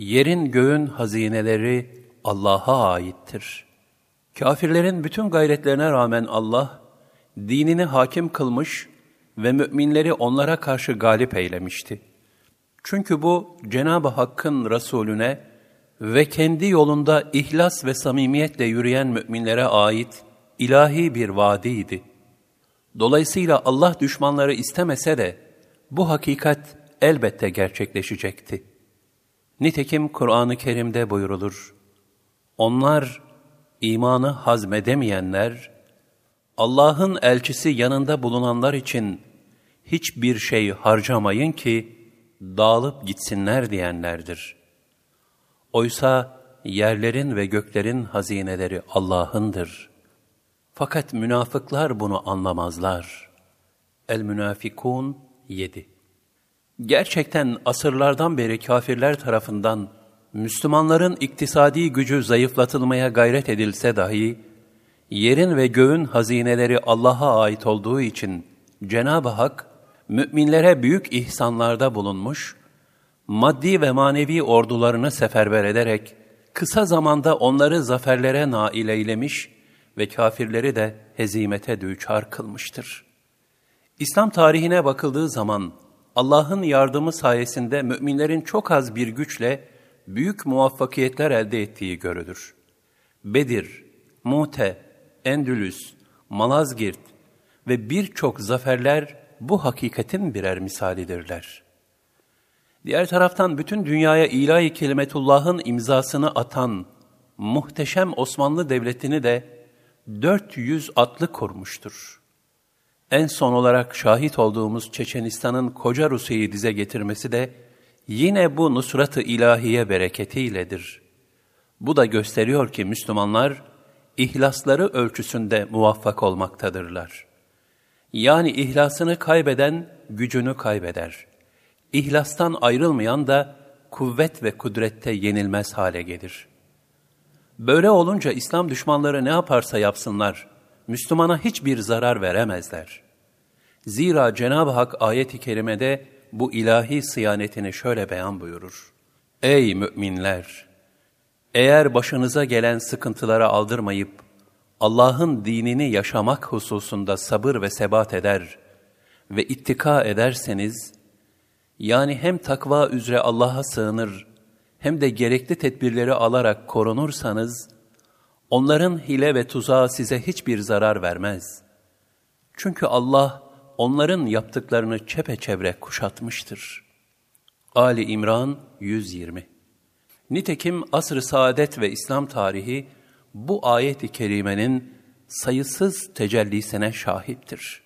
Yerin göğün hazineleri Allah'a aittir. Kafirlerin bütün gayretlerine rağmen Allah, dinini hakim kılmış ve müminleri onlara karşı galip eylemişti. Çünkü bu Cenab-ı Hakk'ın Resulüne ve kendi yolunda ihlas ve samimiyetle yürüyen müminlere ait ilahi bir vaadiydi. Dolayısıyla Allah düşmanları istemese de bu hakikat elbette gerçekleşecekti. Nitekim Kur'an-ı Kerim'de buyurulur. Onlar imanı hazmedemeyenler, Allah'ın elçisi yanında bulunanlar için hiçbir şey harcamayın ki dağılıp gitsinler diyenlerdir. Oysa yerlerin ve göklerin hazineleri Allah'ındır. Fakat münafıklar bunu anlamazlar. El-Münafikun 7 Gerçekten asırlardan beri kafirler tarafından Müslümanların iktisadi gücü zayıflatılmaya gayret edilse dahi, yerin ve göğün hazineleri Allah'a ait olduğu için Cenab-ı Hak, müminlere büyük ihsanlarda bulunmuş, maddi ve manevi ordularını seferber ederek, kısa zamanda onları zaferlere nail eylemiş ve kafirleri de hezimete düçar kılmıştır. İslam tarihine bakıldığı zaman, Allah'ın yardımı sayesinde müminlerin çok az bir güçle büyük muvaffakiyetler elde ettiği görülür. Bedir, Mute, Endülüs, Malazgirt ve birçok zaferler bu hakikatin birer misalidirler. Diğer taraftan bütün dünyaya ilahi kelimetullah'ın imzasını atan muhteşem Osmanlı Devleti'ni de 400 atlı kurmuştur. En son olarak şahit olduğumuz Çeçenistan'ın koca Rusya'yı dize getirmesi de yine bu nusrat-ı ilahiye bereketiyledir. Bu da gösteriyor ki Müslümanlar ihlasları ölçüsünde muvaffak olmaktadırlar. Yani ihlasını kaybeden gücünü kaybeder. İhlastan ayrılmayan da kuvvet ve kudrette yenilmez hale gelir. Böyle olunca İslam düşmanları ne yaparsa yapsınlar, Müslümana hiçbir zarar veremezler. Zira Cenab-ı Hak ayet-i kerimede bu ilahi sıyanetini şöyle beyan buyurur. Ey müminler! Eğer başınıza gelen sıkıntılara aldırmayıp, Allah'ın dinini yaşamak hususunda sabır ve sebat eder ve ittika ederseniz, yani hem takva üzere Allah'a sığınır, hem de gerekli tedbirleri alarak korunursanız, onların hile ve tuzağı size hiçbir zarar vermez. Çünkü Allah, onların yaptıklarını çepeçevre kuşatmıştır. Ali İmran 120 Nitekim asr-ı saadet ve İslam tarihi bu ayet-i kerimenin sayısız tecellisine şahittir.